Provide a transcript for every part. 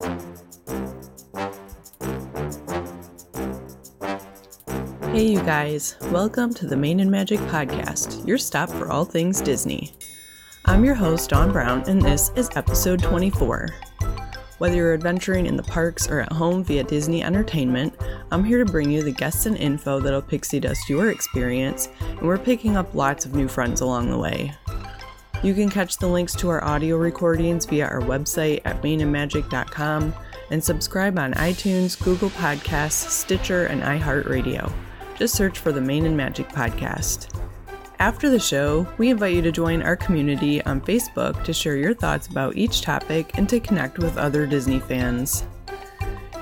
Hey, you guys, welcome to the Main and Magic Podcast, your stop for all things Disney. I'm your host, Dawn Brown, and this is episode 24. Whether you're adventuring in the parks or at home via Disney Entertainment, I'm here to bring you the guests and info that'll pixie dust your experience, and we're picking up lots of new friends along the way. You can catch the links to our audio recordings via our website at mainandmagic.com and subscribe on iTunes, Google Podcasts, Stitcher, and iHeartRadio. Just search for the Main and Magic podcast. After the show, we invite you to join our community on Facebook to share your thoughts about each topic and to connect with other Disney fans.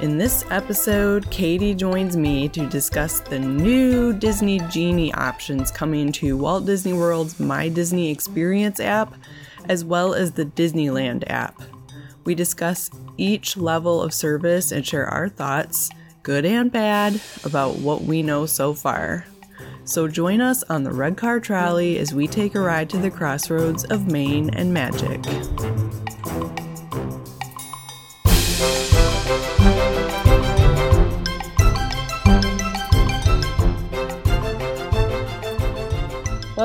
In this episode, Katie joins me to discuss the new Disney Genie options coming to Walt Disney World's My Disney Experience app, as well as the Disneyland app. We discuss each level of service and share our thoughts, good and bad, about what we know so far. So join us on the red car trolley as we take a ride to the crossroads of Maine and Magic.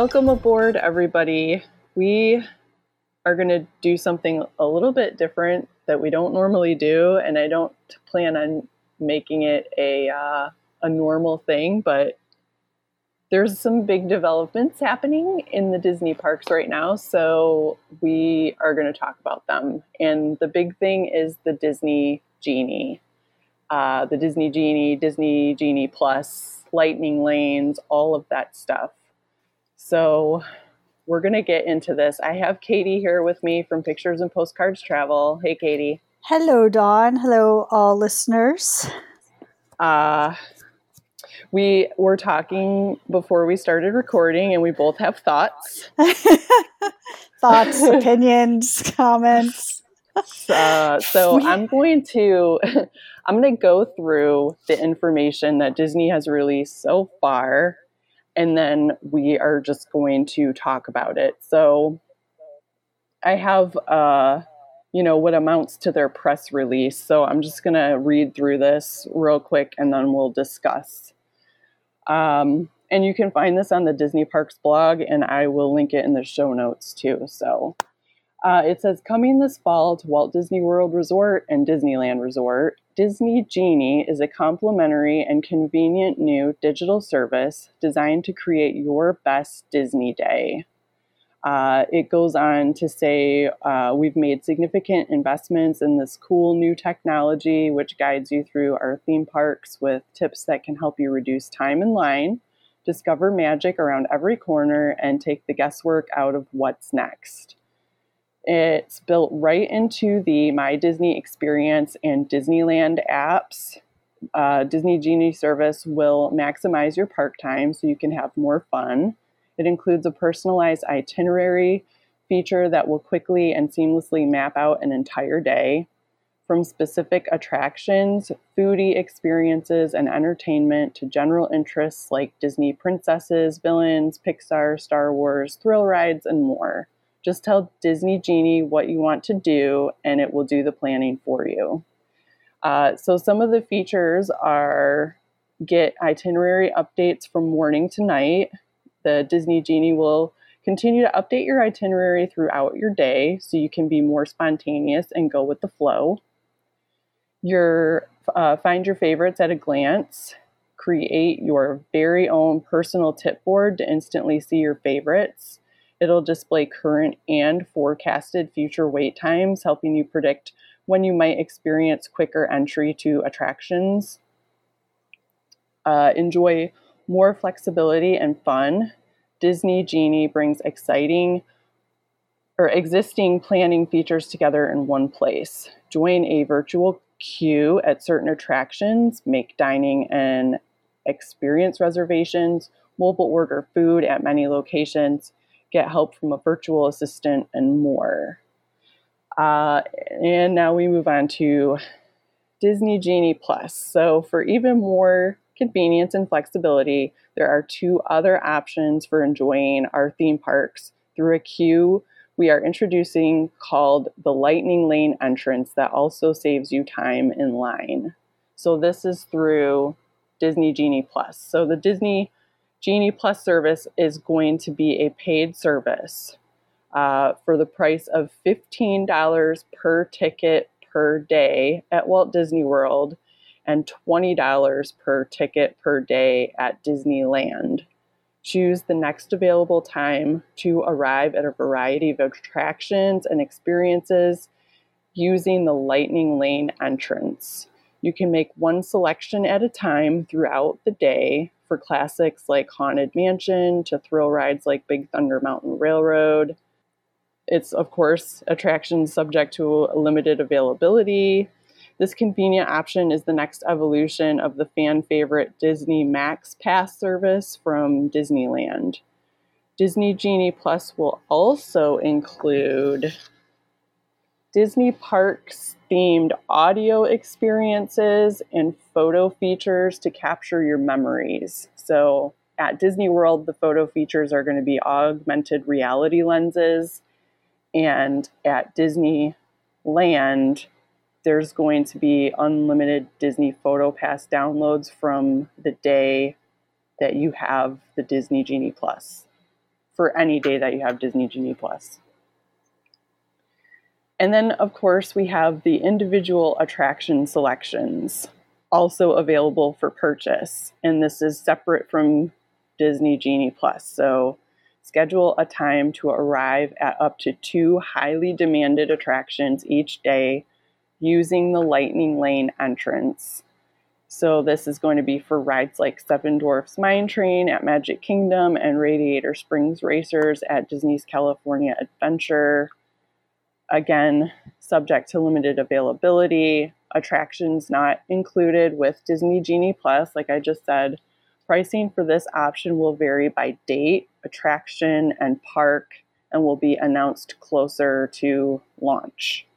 Welcome aboard, everybody. We are going to do something a little bit different that we don't normally do, and I don't plan on making it a uh, a normal thing, but there's some big developments happening in the Disney parks right now, so we are going to talk about them. And the big thing is the Disney Genie, uh, the Disney Genie, Disney Genie Plus, Lightning Lanes, all of that stuff. So we're going to get into this. I have Katie here with me from Pictures and Postcards Travel. Hey, Katie. Hello, Dawn. Hello, all listeners. Uh, we were talking before we started recording, and we both have thoughts. thoughts, opinions, comments. Uh, so I'm going to I'm going to go through the information that Disney has released so far and then we are just going to talk about it. So I have, uh, you know, what amounts to their press release. So I'm just going to read through this real quick and then we'll discuss. Um, and you can find this on the Disney Parks blog, and I will link it in the show notes too. So uh, it says coming this fall to Walt Disney World Resort and Disneyland Resort, Disney Genie is a complimentary and convenient new digital service designed to create your best Disney day. Uh, it goes on to say, uh, We've made significant investments in this cool new technology, which guides you through our theme parks with tips that can help you reduce time in line, discover magic around every corner, and take the guesswork out of what's next. It's built right into the My Disney Experience and Disneyland apps. Uh, Disney Genie service will maximize your park time so you can have more fun. It includes a personalized itinerary feature that will quickly and seamlessly map out an entire day. From specific attractions, foodie experiences, and entertainment to general interests like Disney princesses, villains, Pixar, Star Wars, thrill rides, and more. Just tell Disney Genie what you want to do, and it will do the planning for you. Uh, so, some of the features are get itinerary updates from morning to night. The Disney Genie will continue to update your itinerary throughout your day so you can be more spontaneous and go with the flow. Your uh, find your favorites at a glance. Create your very own personal tip board to instantly see your favorites. It'll display current and forecasted future wait times, helping you predict when you might experience quicker entry to attractions. Uh, enjoy more flexibility and fun. Disney Genie brings exciting or existing planning features together in one place. Join a virtual queue at certain attractions, make dining and experience reservations, mobile order food at many locations, get help from a virtual assistant, and more. Uh, and now we move on to Disney Genie Plus. So, for even more convenience and flexibility, there are two other options for enjoying our theme parks through a queue we are introducing called the Lightning Lane entrance that also saves you time in line. So this is through Disney Genie Plus. So the Disney Genie Plus service is going to be a paid service uh, for the price of $15 per ticket per day at Walt Disney World and $20 per ticket per day at Disneyland. Choose the next available time to arrive at a variety of attractions and experiences using the Lightning Lane entrance. You can make one selection at a time throughout the day for classics like Haunted Mansion to thrill rides like Big Thunder Mountain Railroad. It's, of course, attractions subject to limited availability. This convenient option is the next evolution of the fan favorite Disney Max Pass service from Disneyland. Disney Genie Plus will also include Disney Parks themed audio experiences and photo features to capture your memories. So at Disney World, the photo features are going to be augmented reality lenses. And at Disneyland, there's going to be unlimited Disney Photo Pass downloads from the day that you have the Disney Genie Plus, for any day that you have Disney Genie Plus. And then, of course, we have the individual attraction selections also available for purchase. And this is separate from Disney Genie Plus. So, schedule a time to arrive at up to two highly demanded attractions each day using the Lightning Lane entrance. So this is going to be for rides like Seven Dwarfs Mine Train at Magic Kingdom and Radiator Springs Racers at Disney's California Adventure. Again, subject to limited availability, attractions not included with Disney Genie Plus, like I just said. Pricing for this option will vary by date, attraction, and park, and will be announced closer to launch.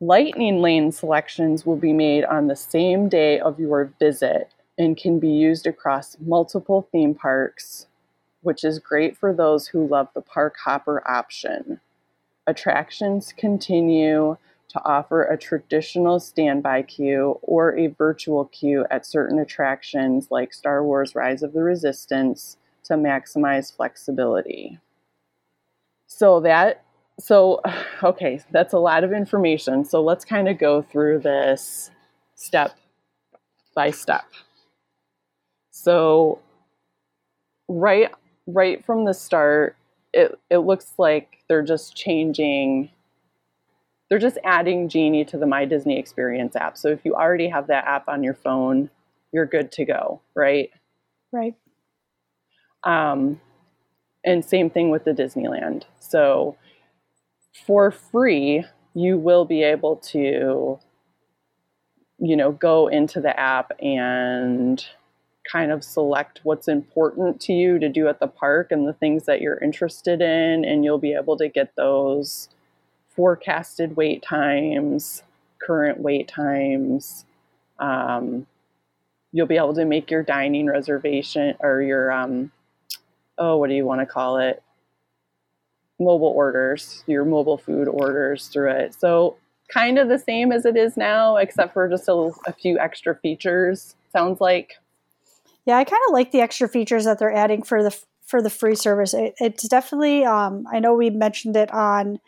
Lightning lane selections will be made on the same day of your visit and can be used across multiple theme parks, which is great for those who love the park hopper option. Attractions continue to offer a traditional standby queue or a virtual queue at certain attractions like Star Wars Rise of the Resistance to maximize flexibility. So that so, okay, that's a lot of information. So let's kind of go through this step by step. So, right right from the start, it it looks like they're just changing they're just adding Genie to the My Disney Experience app. So if you already have that app on your phone, you're good to go, right? Right. Um, and same thing with the Disneyland. So for free, you will be able to, you know, go into the app and kind of select what's important to you to do at the park and the things that you're interested in, and you'll be able to get those forecasted wait times, current wait times. Um, you'll be able to make your dining reservation or your, um, oh, what do you want to call it? mobile orders, your mobile food orders through it. So kind of the same as it is now, except for just a, a few extra features. Sounds like. Yeah, I kind of like the extra features that they're adding for the for the free service. It, it's definitely. Um, I know we mentioned it on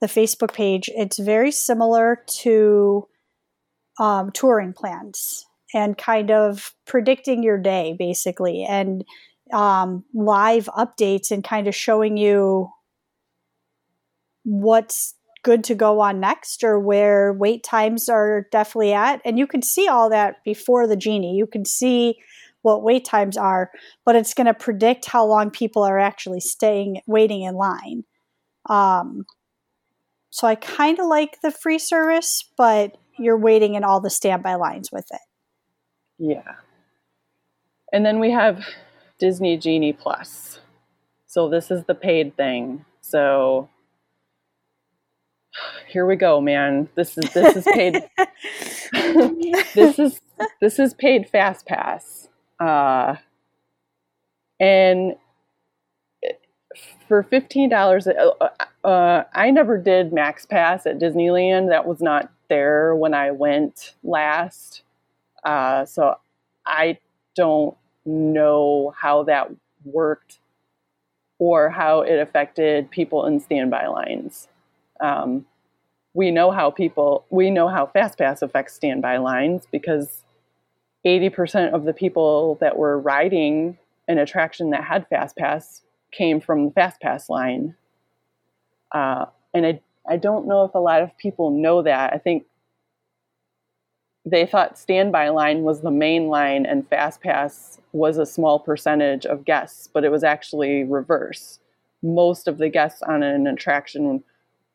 the Facebook page. It's very similar to um, touring plans and kind of predicting your day, basically, and um, live updates and kind of showing you what's good to go on next or where wait times are definitely at. And you can see all that before the genie. You can see what wait times are, but it's going to predict how long people are actually staying waiting in line. Um, so I kind of like the free service, but you're waiting in all the standby lines with it. Yeah. And then we have Disney Genie Plus. So this is the paid thing. So here we go, man. This is this is paid. this is this is paid fast pass, uh, and for fifteen dollars, uh, uh, I never did Max Pass at Disneyland. That was not there when I went last, uh, so I don't know how that worked or how it affected people in standby lines. Um, we know how people we know how FastPass affects standby lines because 80% of the people that were riding an attraction that had fast pass came from the fast pass line. Uh, and I, I don't know if a lot of people know that. I think they thought standby line was the main line and fast pass was a small percentage of guests, but it was actually reverse. Most of the guests on an attraction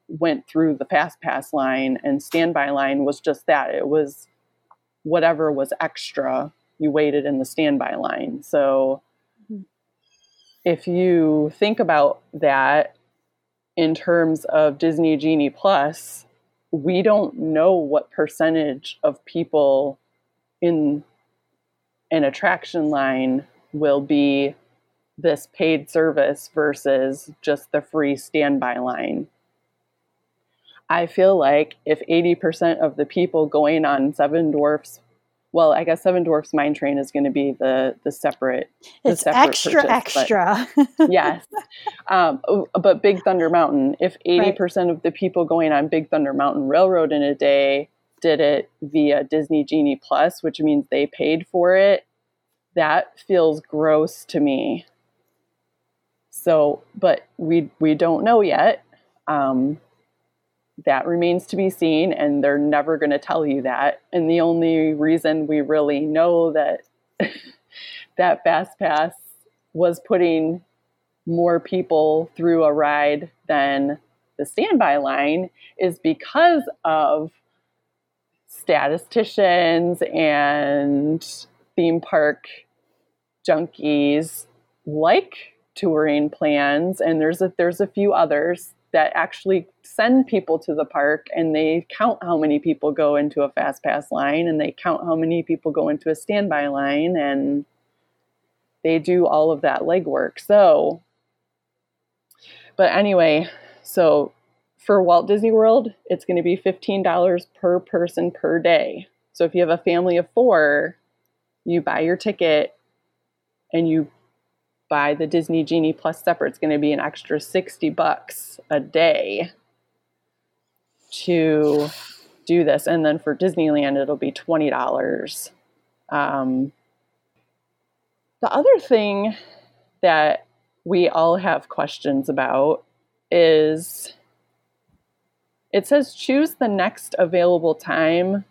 went through the fast pass line and standby line was just that it was whatever was extra you waited in the standby line so mm-hmm. if you think about that in terms of disney genie plus we don't know what percentage of people in an attraction line will be this paid service versus just the free standby line I feel like if 80% of the people going on Seven Dwarfs, well, I guess Seven Dwarfs Mine Train is going to be the the separate. The it's separate extra, purchase, extra. yes, um, but Big Thunder Mountain. If 80% right. of the people going on Big Thunder Mountain Railroad in a day did it via Disney Genie Plus, which means they paid for it, that feels gross to me. So, but we we don't know yet. Um, that remains to be seen, and they're never going to tell you that. And the only reason we really know that that Fast Pass was putting more people through a ride than the standby line is because of statisticians and theme park junkies like touring plans and there's a there's a few others that actually send people to the park and they count how many people go into a fast pass line and they count how many people go into a standby line and they do all of that legwork. So, but anyway, so for Walt Disney World, it's going to be $15 per person per day. So if you have a family of four, you buy your ticket and you buy the Disney Genie Plus separate, it's going to be an extra 60 bucks a day to do this. And then for Disneyland, it'll be $20. Um, the other thing that we all have questions about is it says choose the next available time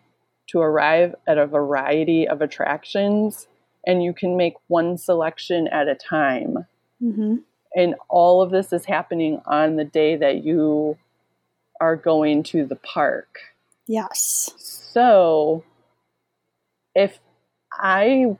to arrive at a variety of attractions and you can make one selection at a time. Mm-hmm. And all of this is happening on the day that you are going to the park. Yes. So if I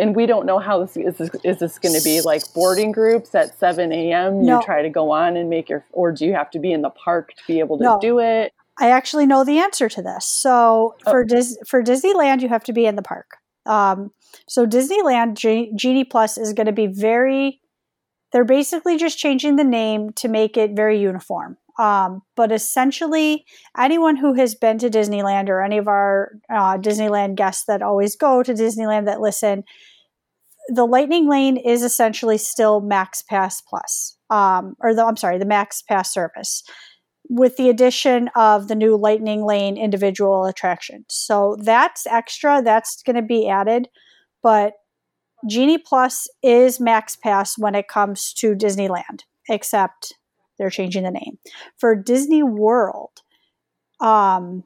and we don't know how this is this, is this going to be like boarding groups at 7 a.m no. you try to go on and make your or do you have to be in the park to be able to no. do it i actually know the answer to this so oh. for Dis- for disneyland you have to be in the park um, so Disneyland Genie Plus is going to be very. They're basically just changing the name to make it very uniform. Um, but essentially, anyone who has been to Disneyland or any of our uh, Disneyland guests that always go to Disneyland that listen, the Lightning Lane is essentially still Max Pass Plus, um, or the I'm sorry, the Max Pass service with the addition of the new Lightning Lane individual attraction. So that's extra, that's going to be added. But Genie Plus is Max Pass when it comes to Disneyland, except they're changing the name. For Disney World, um,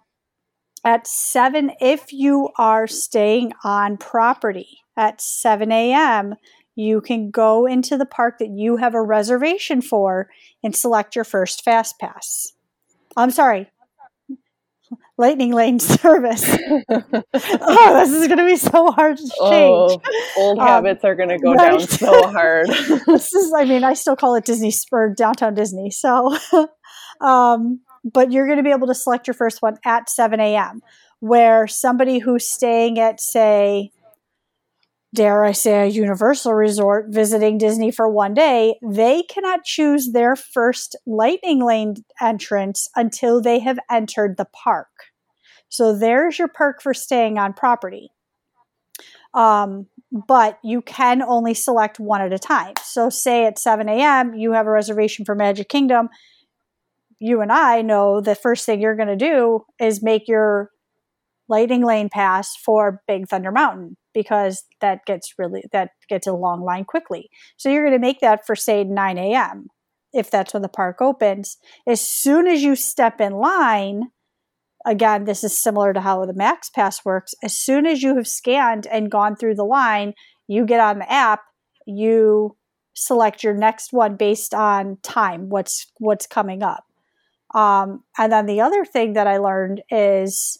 at 7, if you are staying on property at 7 a.m., you can go into the park that you have a reservation for and select your first fast pass. I'm sorry. Lightning lane service. oh, this is going to be so hard to change. Oh, old um, habits are going to go right? down so hard. this is, I mean, I still call it Disney Springs, downtown Disney. So, um, but you're going to be able to select your first one at 7 a.m., where somebody who's staying at, say, dare I say, a Universal Resort visiting Disney for one day, they cannot choose their first lightning lane entrance until they have entered the park. So there's your perk for staying on property. Um, but you can only select one at a time. So, say at 7 a.m., you have a reservation for Magic Kingdom. You and I know the first thing you're going to do is make your lightning lane pass for Big Thunder Mountain because that gets really that gets a long line quickly. So you're going to make that for say 9 a.m. if that's when the park opens. As soon as you step in line, again, this is similar to how the Max Pass works. As soon as you have scanned and gone through the line, you get on the app, you select your next one based on time, what's what's coming up. Um, and then the other thing that I learned is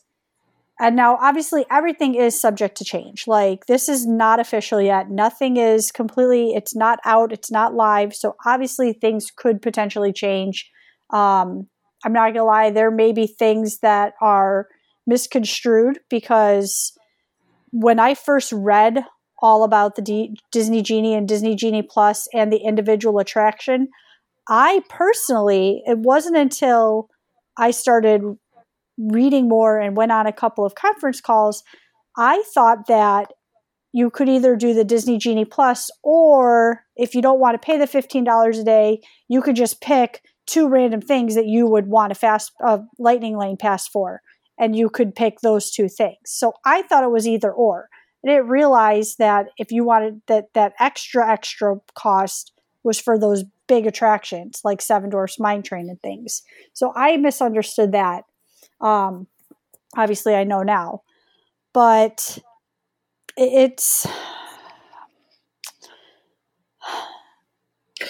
and now, obviously, everything is subject to change. Like, this is not official yet. Nothing is completely, it's not out, it's not live. So, obviously, things could potentially change. Um, I'm not going to lie, there may be things that are misconstrued because when I first read all about the D- Disney Genie and Disney Genie Plus and the individual attraction, I personally, it wasn't until I started reading more and went on a couple of conference calls, I thought that you could either do the Disney Genie Plus, or if you don't want to pay the $15 a day, you could just pick two random things that you would want a fast uh, lightning lane pass for and you could pick those two things. So i thought it was either or and it realized that if you wanted that that extra extra cost was for those big attractions like seven dwarfs mine train and things. So i misunderstood that um, obviously, I know now, but it's.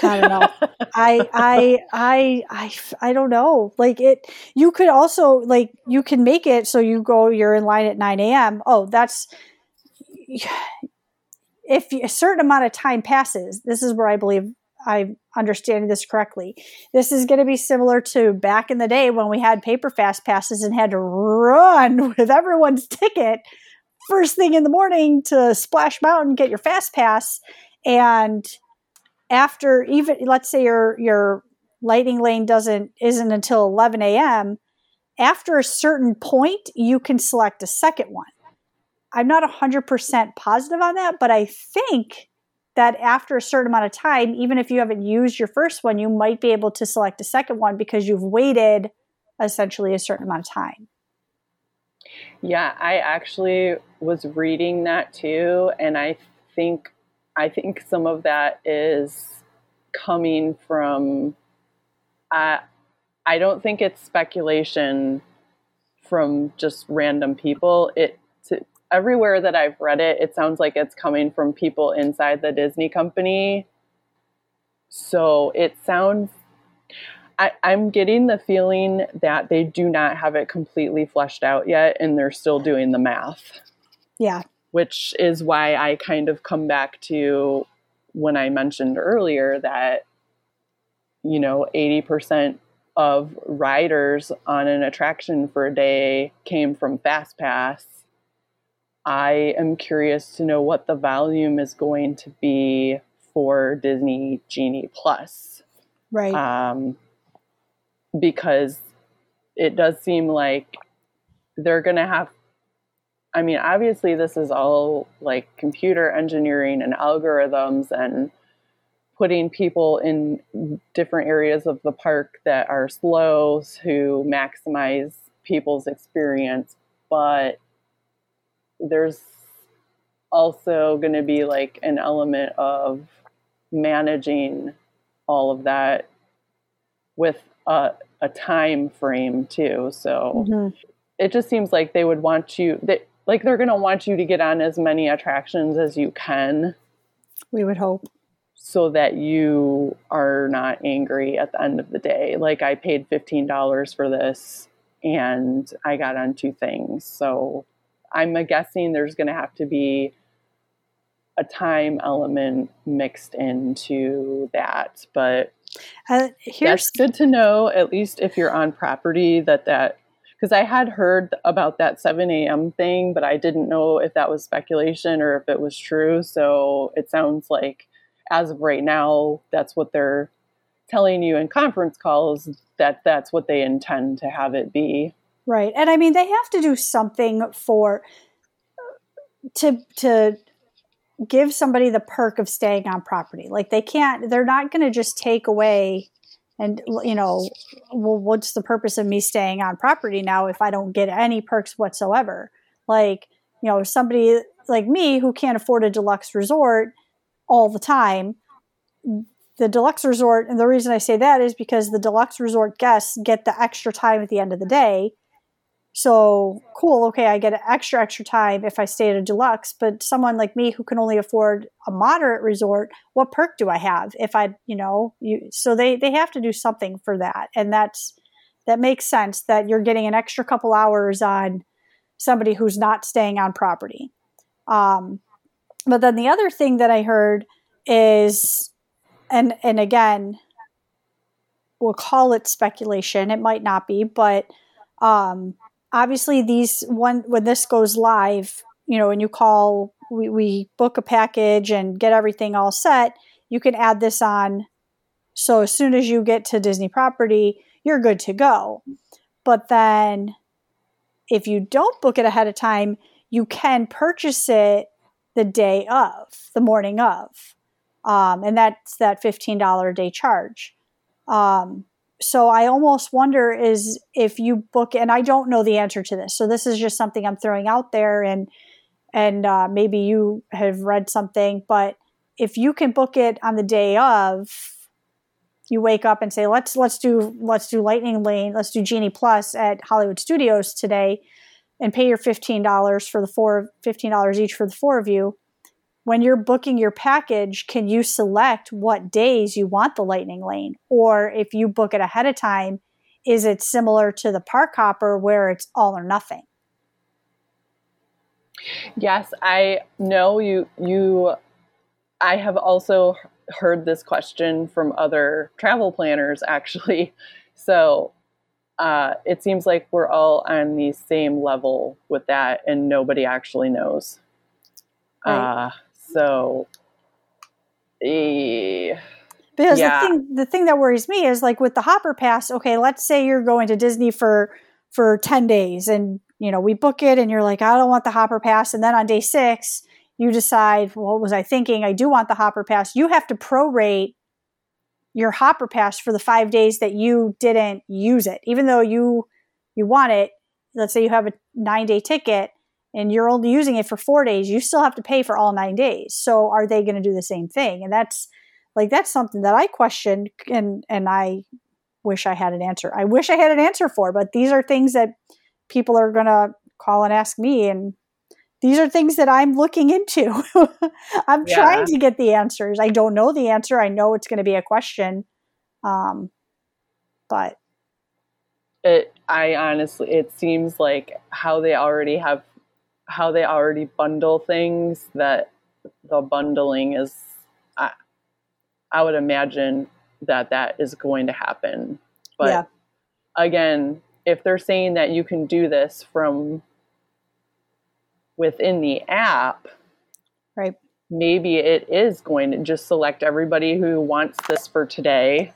I don't know. I, I, I, I, I don't know. Like it, you could also like you can make it so you go. You're in line at nine a.m. Oh, that's if a certain amount of time passes. This is where I believe I'm understanding this correctly. This is going to be similar to back in the day when we had paper fast passes and had to run with everyone's ticket first thing in the morning to Splash Mountain get your fast pass and after even let's say your your lightning lane doesn't isn't until 11 a.m. after a certain point you can select a second one. I'm not 100% positive on that, but I think that after a certain amount of time, even if you haven't used your first one, you might be able to select a second one because you've waited essentially a certain amount of time. Yeah, I actually was reading that too, and I think I think some of that is coming from. Uh, I don't think it's speculation from just random people. It everywhere that I've read it, it sounds like it's coming from people inside the Disney company. So it sounds, I, I'm getting the feeling that they do not have it completely fleshed out yet and they're still doing the math. Yeah. Which is why I kind of come back to when I mentioned earlier that, you know, 80% of riders on an attraction for a day came from FastPass I am curious to know what the volume is going to be for Disney Genie Plus. Right. Um, because it does seem like they're going to have, I mean, obviously, this is all like computer engineering and algorithms and putting people in different areas of the park that are slow to maximize people's experience. But there's also going to be like an element of managing all of that with a, a time frame too. So mm-hmm. it just seems like they would want you that like they're going to want you to get on as many attractions as you can. We would hope so that you are not angry at the end of the day. Like I paid $15 for this and I got on two things. So I'm guessing there's going to have to be a time element mixed into that. But uh, here's that's good to know, at least if you're on property, that that because I had heard about that 7 a.m. thing, but I didn't know if that was speculation or if it was true. So it sounds like, as of right now, that's what they're telling you in conference calls that that's what they intend to have it be. Right. And I mean, they have to do something for to to give somebody the perk of staying on property. Like they can't they're not going to just take away and you know, well what's the purpose of me staying on property now if I don't get any perks whatsoever? Like, you know, somebody like me who can't afford a deluxe resort all the time, the deluxe resort, and the reason I say that is because the deluxe resort guests get the extra time at the end of the day. So cool, okay, I get extra extra time if I stay at a deluxe, but someone like me who can only afford a moderate resort, what perk do I have if I, you know, you so they they have to do something for that. And that's that makes sense that you're getting an extra couple hours on somebody who's not staying on property. Um, but then the other thing that I heard is and and again we'll call it speculation it might not be but um, obviously these one when this goes live you know when you call we, we book a package and get everything all set you can add this on. So as soon as you get to disney property you're good to go. But then if you don't book it ahead of time you can purchase it the day of the morning of. Um, and that's that $15 a day charge. Um, so I almost wonder is if you book, and I don't know the answer to this. So this is just something I'm throwing out there, and and uh, maybe you have read something, but if you can book it on the day of, you wake up and say let's let's do let's do Lightning Lane, let's do Genie Plus at Hollywood Studios today, and pay your fifteen dollars for the four fifteen dollars each for the four of you when you're booking your package, can you select what days you want the lightning lane? Or if you book it ahead of time, is it similar to the park hopper where it's all or nothing? Yes, I know you you I have also heard this question from other travel planners actually. So uh, it seems like we're all on the same level with that and nobody actually knows. Right. Uh, so, eh, because yeah. the thing the thing that worries me is like with the Hopper Pass. Okay, let's say you're going to Disney for for ten days, and you know we book it, and you're like, I don't want the Hopper Pass, and then on day six you decide, what was I thinking? I do want the Hopper Pass. You have to prorate your Hopper Pass for the five days that you didn't use it, even though you you want it. Let's say you have a nine day ticket and you're only using it for four days, you still have to pay for all nine days. So are they going to do the same thing? And that's like that's something that I questioned and and I wish I had an answer. I wish I had an answer for, but these are things that people are going to call and ask me and these are things that I'm looking into. I'm yeah. trying to get the answers. I don't know the answer. I know it's going to be a question. Um, but it I honestly it seems like how they already have how they already bundle things that the bundling is I, I would imagine that that is going to happen but yeah. again if they're saying that you can do this from within the app right maybe it is going to just select everybody who wants this for today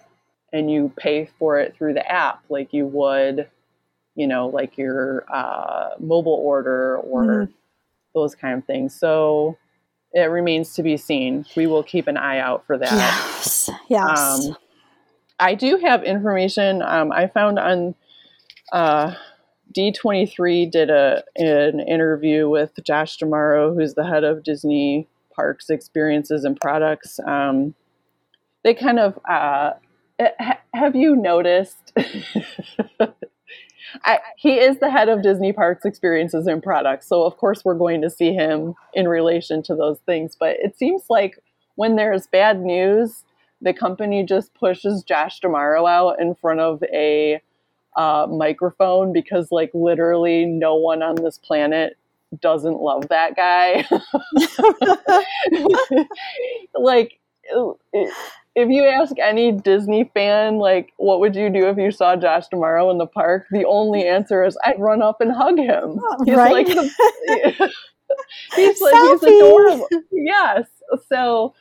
and you pay for it through the app like you would you know, like your uh, mobile order or mm-hmm. those kind of things. So it remains to be seen. We will keep an eye out for that. Yes. Yes. Um, I do have information um, I found on uh, D23 did a an interview with Josh D'Amaro, who's the head of Disney Parks Experiences and Products. Um, they kind of uh, ha- have you noticed I, he is the head of Disney Parks Experiences and Products, so of course we're going to see him in relation to those things. But it seems like when there's bad news, the company just pushes Josh D'Amaro out in front of a uh, microphone because, like, literally no one on this planet doesn't love that guy. like, it, if you ask any Disney fan, like, what would you do if you saw Josh tomorrow in the park? The only answer is I'd run up and hug him. Oh, he's right? like the, he's like he's adorable. Yes. So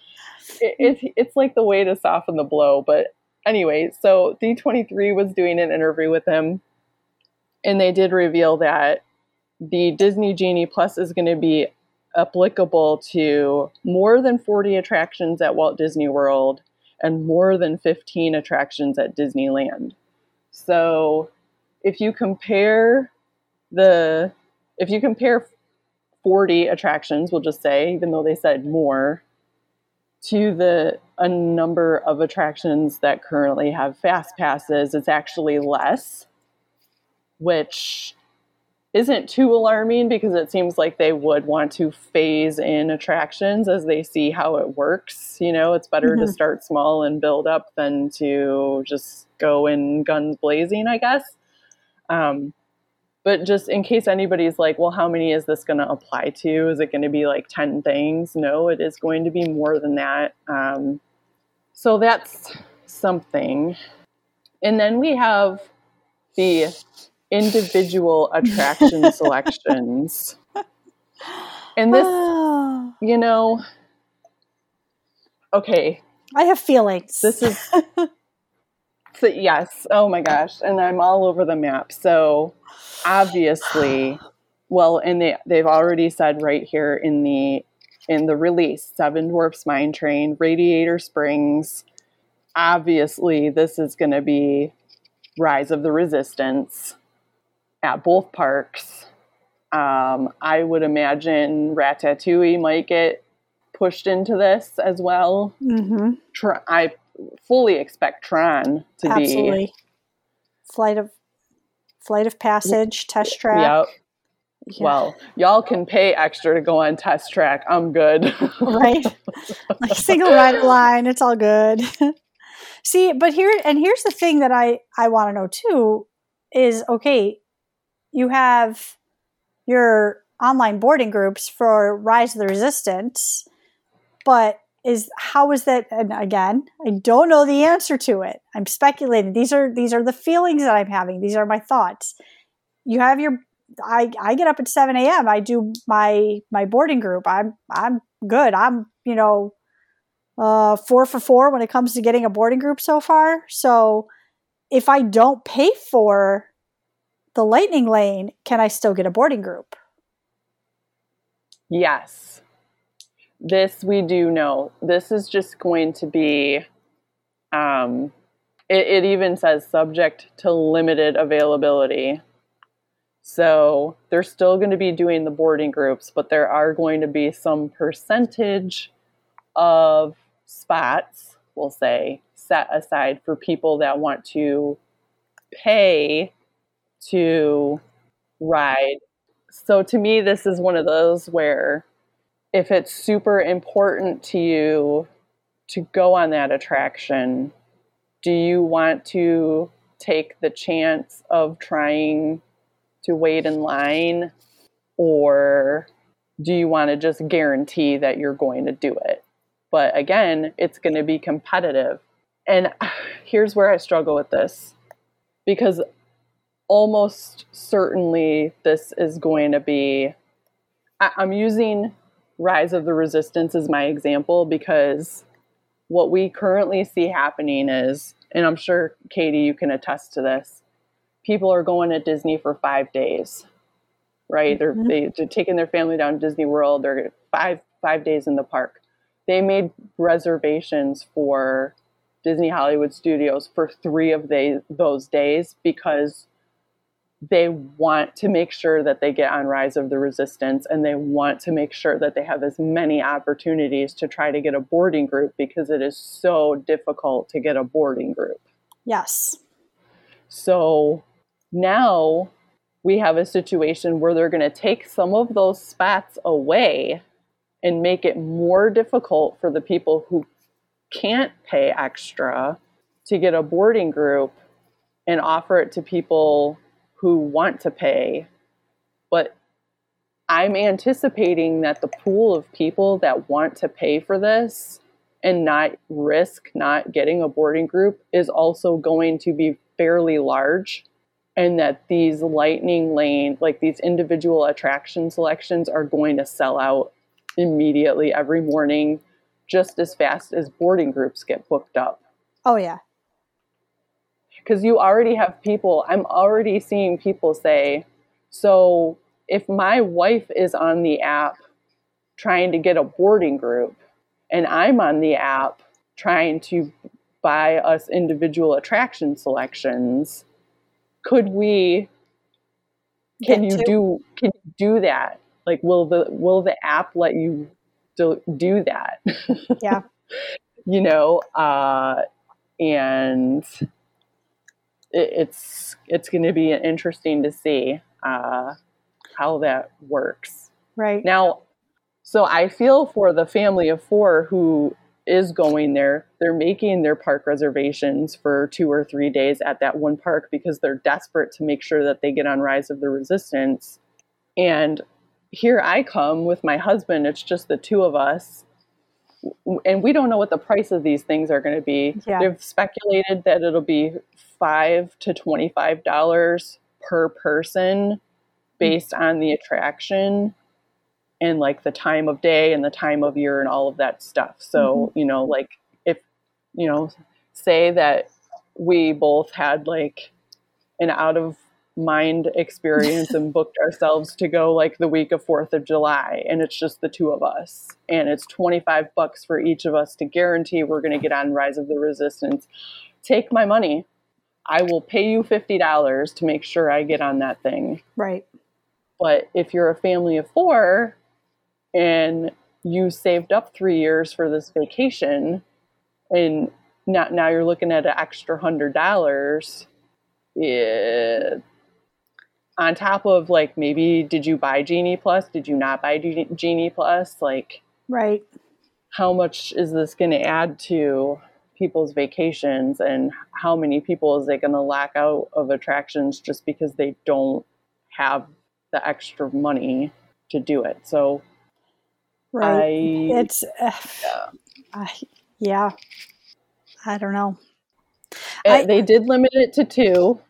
it, it's it's like the way to soften the blow. But anyway, so D23 was doing an interview with him, and they did reveal that the Disney Genie Plus is going to be applicable to more than 40 attractions at Walt Disney World and more than 15 attractions at Disneyland. So if you compare the if you compare 40 attractions, we'll just say, even though they said more, to the a number of attractions that currently have fast passes, it's actually less, which isn't too alarming because it seems like they would want to phase in attractions as they see how it works. You know, it's better mm-hmm. to start small and build up than to just go in guns blazing, I guess. Um, but just in case anybody's like, well, how many is this going to apply to? Is it going to be like 10 things? No, it is going to be more than that. Um, so that's something. And then we have the individual attraction selections. And this, you know, okay. I have feelings. This is, so yes. Oh my gosh. And I'm all over the map. So obviously, well, and they, they've already said right here in the in the release, Seven Dwarfs Mine Train, Radiator Springs. Obviously, this is going to be Rise of the Resistance at both parks. Um, I would imagine Ratatouille might get pushed into this as well. Mm-hmm. Tr- I fully expect Tron to be Absolutely. be flight of flight of passage test track. Yep. Yeah. Well, y'all can pay extra to go on test track. I'm good. right. Like single rider line, it's all good. See, but here and here's the thing that I I want to know too is okay, you have your online boarding groups for Rise of the Resistance, but is how is that and again i don't know the answer to it. I'm speculating. These are these are the feelings that i'm having. These are my thoughts. You have your i i get up at 7 a.m i do my my boarding group. I'm i'm good. I'm you know uh four for four when it comes to getting a boarding group so far. So if i don't pay for the lightning lane can i still get a boarding group yes this we do know. This is just going to be, um, it, it even says subject to limited availability. So they're still going to be doing the boarding groups, but there are going to be some percentage of spots, we'll say, set aside for people that want to pay to ride. So to me, this is one of those where if it's super important to you to go on that attraction, do you want to take the chance of trying to wait in line or do you want to just guarantee that you're going to do it? But again, it's going to be competitive. And here's where I struggle with this because almost certainly this is going to be, I'm using Rise of the Resistance as my example because what we currently see happening is, and I'm sure Katie, you can attest to this, people are going to Disney for five days, right? Mm-hmm. They're, they, are taking their family down to Disney World. They're five five days in the park. They made reservations for Disney Hollywood Studios for three of they, those days because they want to make sure that they get on Rise of the Resistance and they want to make sure that they have as many opportunities to try to get a boarding group because it is so difficult to get a boarding group. Yes. So now we have a situation where they're going to take some of those spots away and make it more difficult for the people who can't pay extra to get a boarding group and offer it to people who want to pay, but I'm anticipating that the pool of people that want to pay for this and not risk not getting a boarding group is also going to be fairly large and that these lightning lane like these individual attraction selections are going to sell out immediately every morning just as fast as boarding groups get booked up. Oh yeah because you already have people i'm already seeing people say so if my wife is on the app trying to get a boarding group and i'm on the app trying to buy us individual attraction selections could we can you do can you do that? Like will the will the app let you do, do that? Yeah. You know uh and it, it's it's going to be interesting to see uh how that works right now so i feel for the family of four who is going there, they're making their park reservations for two or three days at that one park because they're desperate to make sure that they get on Rise of the Resistance. And here I come with my husband, it's just the two of us. And we don't know what the price of these things are going to be. Yeah. They've speculated that it'll be five to twenty-five dollars per person based on the attraction and like the time of day and the time of year and all of that stuff. So, mm-hmm. you know, like if, you know, say that we both had like an out of mind experience and booked ourselves to go like the week of 4th of July and it's just the two of us and it's 25 bucks for each of us to guarantee we're going to get on Rise of the Resistance. Take my money. I will pay you $50 to make sure I get on that thing. Right. But if you're a family of 4 and you saved up three years for this vacation and now, now you're looking at an extra hundred dollars on top of like maybe did you buy genie plus did you not buy genie plus like right how much is this going to add to people's vacations and how many people is it going to lack out of attractions just because they don't have the extra money to do it so Right. I, it's, uh, yeah. I, yeah. I don't know. I, they did limit it to two,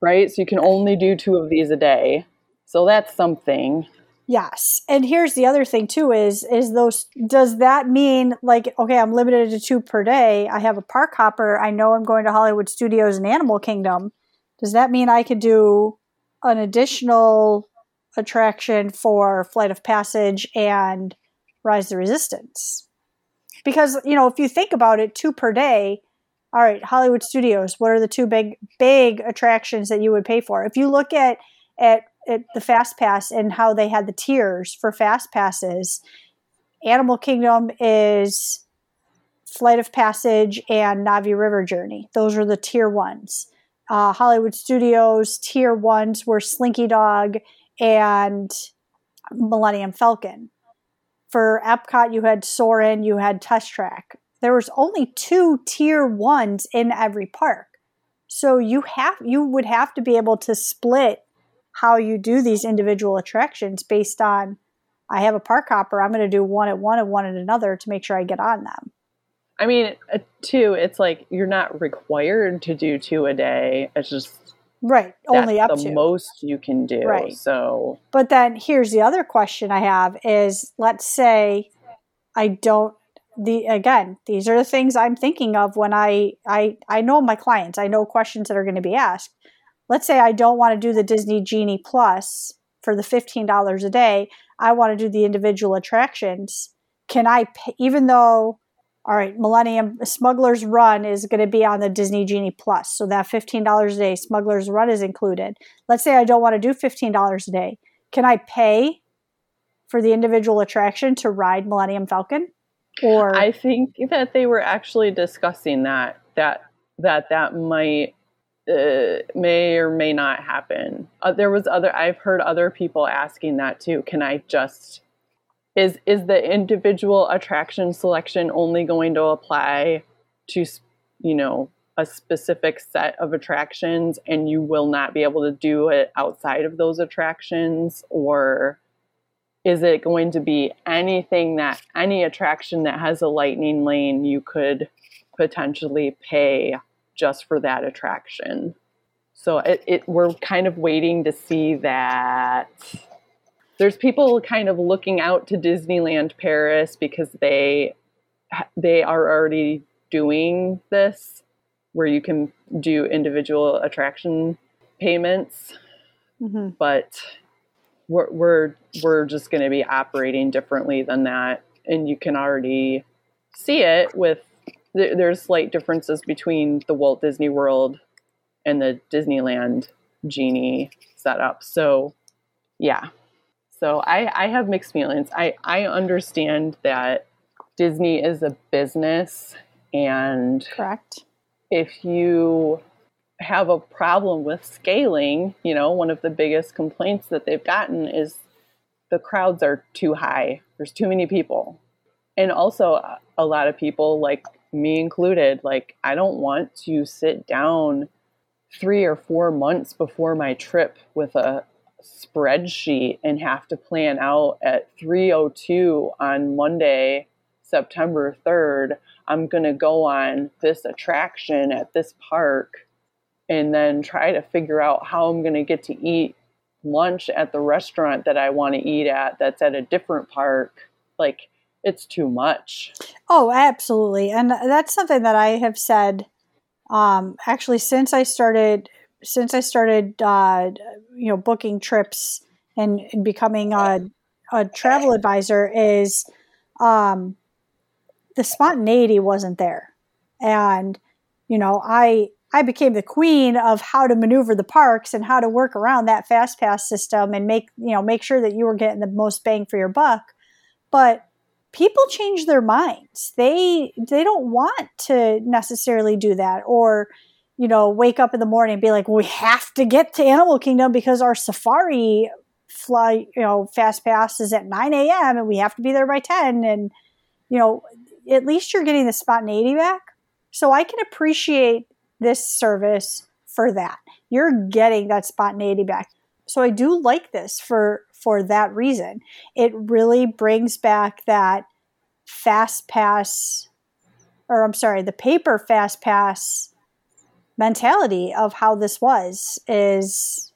right? So you can only do two of these a day. So that's something. Yes. And here's the other thing too is is those does that mean like okay, I'm limited to two per day. I have a park hopper. I know I'm going to Hollywood Studios and Animal Kingdom. Does that mean I could do an additional attraction for Flight of Passage and Rise the Resistance. Because, you know, if you think about it, two per day, all right, Hollywood Studios, what are the two big big attractions that you would pay for? If you look at at, at the Fast Pass and how they had the tiers for Fast Passes, Animal Kingdom is Flight of Passage and Na'vi River Journey. Those are the tier ones. Uh, Hollywood Studios tier ones were Slinky Dog and Millennium Falcon for Epcot, you had Soarin', you had Test Track. There was only two tier ones in every park. So you have you would have to be able to split how you do these individual attractions based on I have a park hopper, I'm going to do one at one and one at another to make sure I get on them. I mean, uh, two, it's like you're not required to do two a day. It's just Right. Only up the to. most you can do. Right. So But then here's the other question I have is let's say I don't the again, these are the things I'm thinking of when I I I know my clients. I know questions that are going to be asked. Let's say I don't want to do the Disney Genie Plus for the $15 a day. I want to do the individual attractions. Can I pay, even though all right, Millennium Smuggler's Run is going to be on the Disney Genie Plus. So that $15 a day Smuggler's Run is included. Let's say I don't want to do $15 a day. Can I pay for the individual attraction to ride Millennium Falcon? Or I think that they were actually discussing that that that that might uh, may or may not happen. Uh, there was other I've heard other people asking that too. Can I just is is the individual attraction selection only going to apply to you know a specific set of attractions and you will not be able to do it outside of those attractions or is it going to be anything that any attraction that has a lightning lane you could potentially pay just for that attraction? So it, it we're kind of waiting to see that there's people kind of looking out to Disneyland Paris because they they are already doing this where you can do individual attraction payments mm-hmm. but we're, we're we're just going to be operating differently than that and you can already see it with there's slight differences between the Walt Disney World and the Disneyland Genie setup. So, yeah. So I, I have mixed feelings. I, I understand that Disney is a business and correct. If you have a problem with scaling, you know, one of the biggest complaints that they've gotten is the crowds are too high. There's too many people. And also a lot of people like me included, like I don't want to sit down 3 or 4 months before my trip with a spreadsheet and have to plan out at 302 on Monday, September 3rd, I'm going to go on this attraction at this park and then try to figure out how I'm going to get to eat lunch at the restaurant that I want to eat at that's at a different park. Like, it's too much. Oh, absolutely. And that's something that I have said um, actually since I started since I started uh, you know booking trips and, and becoming a, a, travel advisor is um, the spontaneity wasn't there. And you know, I I became the queen of how to maneuver the parks and how to work around that fast pass system and make you know make sure that you were getting the most bang for your buck. But people change their minds. They they don't want to necessarily do that or you know wake up in the morning and be like we have to get to Animal Kingdom because our safari flight you know fast pass is at 9 a.m. and we have to be there by 10 and you know at least you're getting the spontaneity back. So I can appreciate this service for that. You're getting that spontaneity back. So I do like this for for that reason. It really brings back that fast pass or I'm sorry, the paper fast pass mentality of how this was is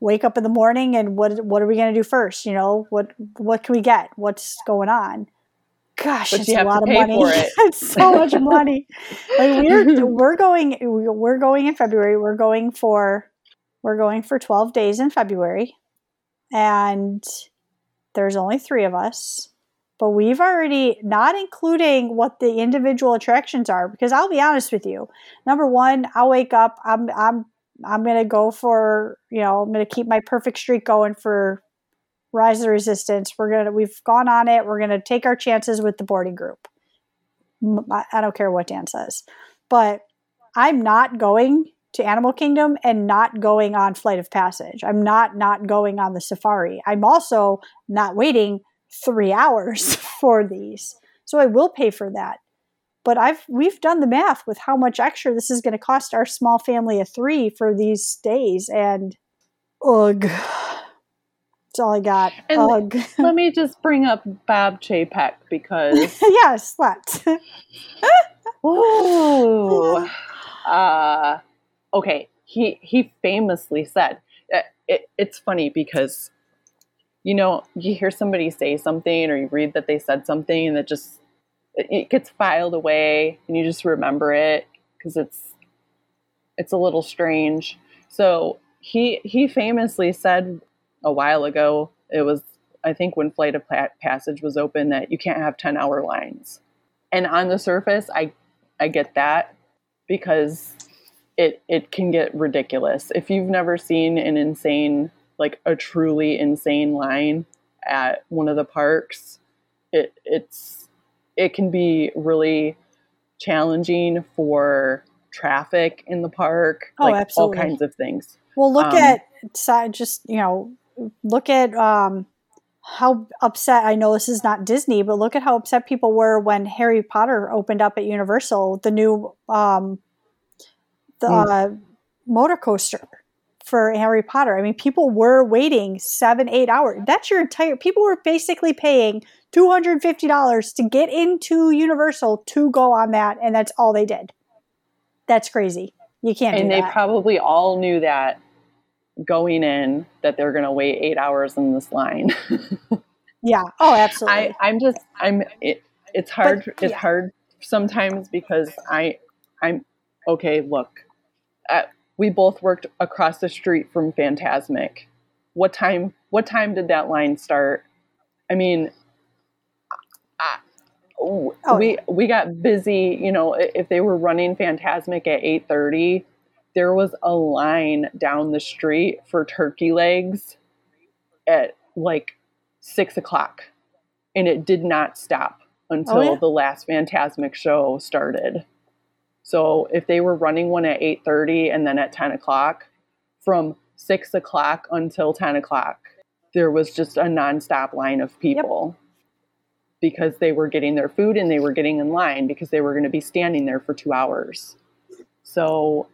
wake up in the morning and what what are we going to do first, you know? What what can we get? What's going on? Gosh, but it's a lot of money. It. it's so much money. Like we're we're going we're going in February. We're going for we're going for 12 days in February. And there's only 3 of us. But we've already not including what the individual attractions are because I'll be honest with you. Number 1, I'll wake up I'm I'm I'm going to go for, you know, I'm going to keep my perfect streak going for Rise of the Resistance. We're gonna we've gone on it. We're gonna take our chances with the boarding group. I don't care what Dan says, but I'm not going to Animal Kingdom and not going on Flight of Passage. I'm not not going on the safari. I'm also not waiting three hours for these, so I will pay for that. But I've we've done the math with how much extra this is going to cost our small family of three for these days, and ugh. That's all I got. And Ugh. let me just bring up Bob Chapek because yes, what? Ooh, uh, okay. He he famously said uh, it, it's funny because you know you hear somebody say something or you read that they said something and it just it gets filed away and you just remember it because it's it's a little strange. So he he famously said a while ago. It was, I think, when Flight of Passage was open that you can't have 10 hour lines. And on the surface, I, I get that because it, it can get ridiculous. If you've never seen an insane, like a truly insane line at one of the parks, it, it's, it can be really challenging for traffic in the park, oh, like absolutely. all kinds of things. Well, look um, at just you know look at um, how upset I know this is not Disney, but look at how upset people were when Harry Potter opened up at Universal, the new um, the mm. uh, motor coaster for Harry Potter. I mean, people were waiting seven, eight hours. That's your entire. People were basically paying two hundred fifty dollars to get into Universal to go on that, and that's all they did. That's crazy. You can't. And they that. probably all knew that going in that they're going to wait eight hours in this line. yeah. Oh, absolutely. I, am just. I'm. It, it's hard. But, it's hard sometimes because I. I'm okay. Look, at, we both worked across the street from Fantasmic. What time? What time did that line start? I mean, I, oh, we we got busy. You know, if they were running Fantasmic at eight thirty, there was a line down the street for turkey legs at like six o'clock, and it did not stop oh, until oh, yeah. the last Fantasmic show started. So if they were running one at 8:30 and then at 10 o'clock, from six o'clock until 10 o'clock, there was just a nonstop line of people. Yep. Because they were getting their food and they were getting in line because they were going to be standing there for two hours. So,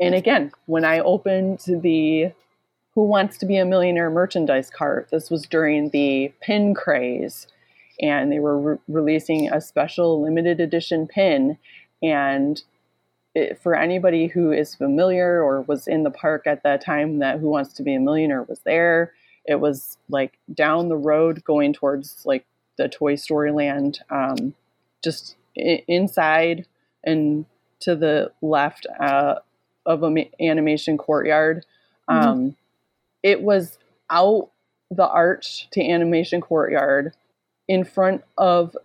and again, when I opened the Who Wants to Be a Millionaire merchandise cart, this was during the pin craze, and they were re- releasing a special limited edition pin. And it, for anybody who is familiar or was in the park at that time that Who Wants to Be a Millionaire was there, it was like down the road going towards like the Toy Story Land, um, just I- inside and to the left uh, of an animation courtyard. Mm-hmm. Um, it was out the arch to animation courtyard in front of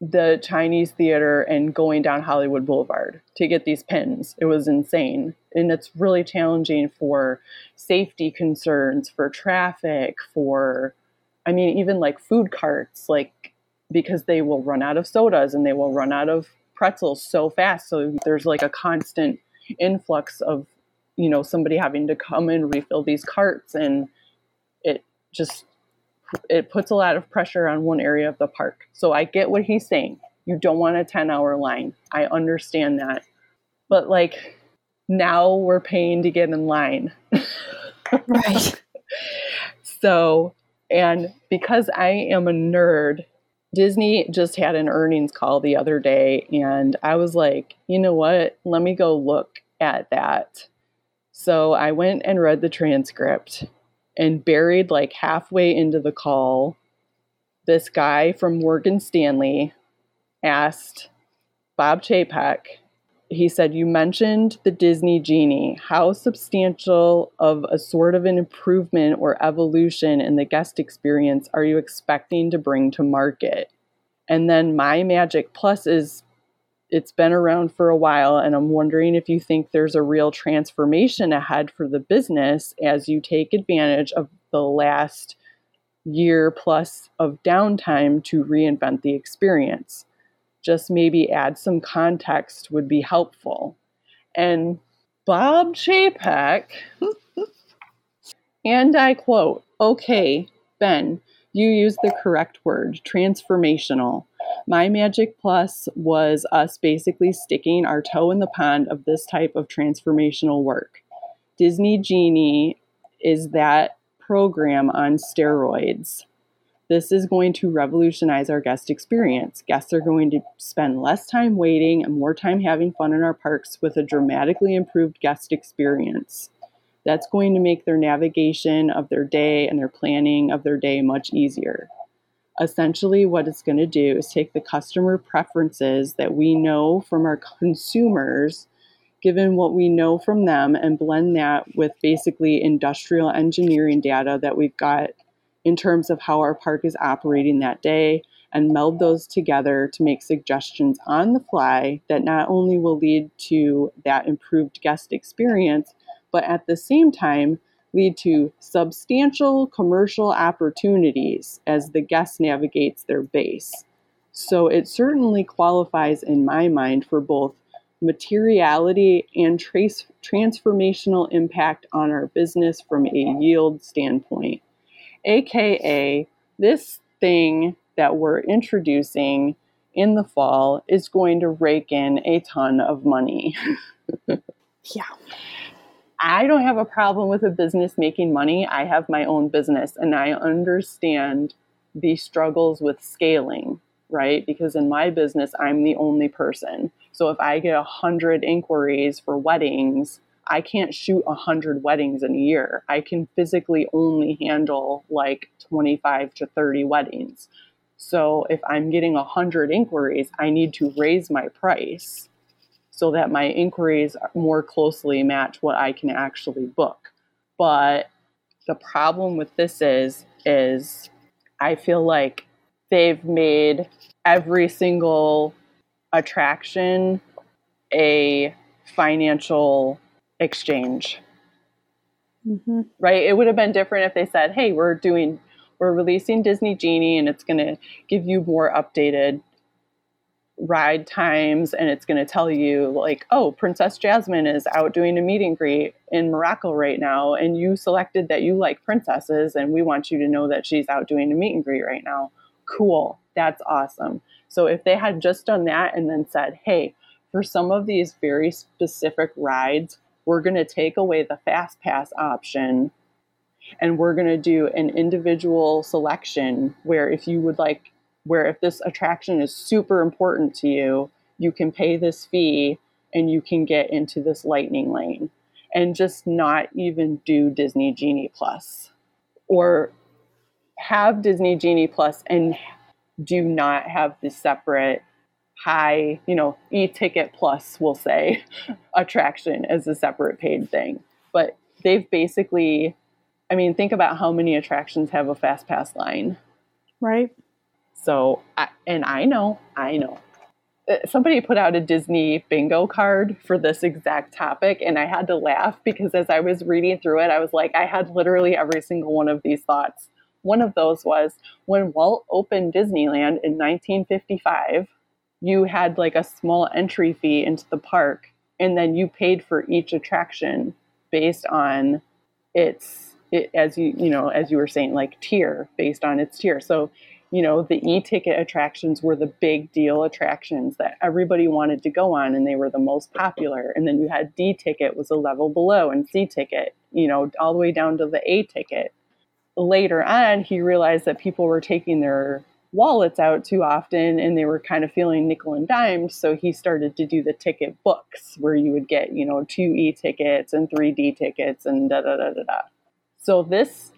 the Chinese theater and going down Hollywood Boulevard to get these pins. It was insane. And it's really challenging for safety concerns, for traffic, for, I mean, even like food carts, like, because they will run out of sodas and they will run out of pretzels so fast. So there's like a constant influx of, you know, somebody having to come and refill these carts. And it just it puts a lot of pressure on one area of the park. So I get what he's saying. You don't want a 10 hour line. I understand that. But like now we're paying to get in line. right. So, and because I am a nerd, Disney just had an earnings call the other day, and I was like, you know what? Let me go look at that. So I went and read the transcript and buried like halfway into the call, this guy from Morgan Stanley asked Bob Chapek, he said, You mentioned the Disney Genie. How substantial of a sort of an improvement or evolution in the guest experience are you expecting to bring to market? And then My Magic Plus is it's been around for a while, and I'm wondering if you think there's a real transformation ahead for the business as you take advantage of the last year plus of downtime to reinvent the experience. Just maybe add some context would be helpful. And Bob Chapek, and I quote, okay, Ben, you used the correct word, transformational. My Magic Plus was us basically sticking our toe in the pond of this type of transformational work. Disney Genie is that program on steroids. This is going to revolutionize our guest experience. Guests are going to spend less time waiting and more time having fun in our parks with a dramatically improved guest experience. That's going to make their navigation of their day and their planning of their day much easier. Essentially what it's going to do is take the customer preferences that we know from our consumers given what we know from them and blend that with basically industrial engineering data that we've got in terms of how our park is operating that day and meld those together to make suggestions on the fly that not only will lead to that improved guest experience but at the same time lead to substantial commercial opportunities as the guest navigates their base. So it certainly qualifies in my mind for both materiality and trace transformational impact on our business from a yield standpoint. AKA, this thing that we're introducing in the fall is going to rake in a ton of money. yeah. I don't have a problem with a business making money. I have my own business and I understand the struggles with scaling, right? Because in my business, I'm the only person. So if I get a hundred inquiries for weddings, I can't shoot a hundred weddings in a year. I can physically only handle like 25 to 30 weddings. So if I'm getting a hundred inquiries, I need to raise my price so that my inquiries more closely match what I can actually book. But the problem with this is is I feel like they've made every single attraction a financial exchange. Mm-hmm. Right? It would have been different if they said, "Hey, we're doing we're releasing Disney Genie and it's going to give you more updated ride times and it's going to tell you like oh princess jasmine is out doing a meet and greet in morocco right now and you selected that you like princesses and we want you to know that she's out doing a meet and greet right now. Cool. That's awesome. So if they had just done that and then said hey for some of these very specific rides we're going to take away the fast pass option and we're going to do an individual selection where if you would like where if this attraction is super important to you, you can pay this fee and you can get into this lightning lane and just not even do Disney Genie Plus or have Disney Genie Plus and do not have the separate high, you know, e-ticket plus, we'll say, attraction as a separate paid thing. But they've basically, I mean, think about how many attractions have a fast pass line. Right. So, and I know, I know. Uh, somebody put out a Disney bingo card for this exact topic, and I had to laugh because as I was reading through it, I was like, I had literally every single one of these thoughts. One of those was when Walt opened Disneyland in 1955, you had like a small entry fee into the park, and then you paid for each attraction based on its, it, as you you know as you were saying, like tier based on its tier. So you know, the e ticket attractions were the big deal attractions that everybody wanted to go on and they were the most popular. And then you had D ticket was a level below and C ticket, you know, all the way down to the A ticket. Later on, he realized that people were taking their wallets out too often and they were kind of feeling nickel and dime. So he started to do the ticket books where you would get, you know, two E tickets and three D tickets and da da da da da. So this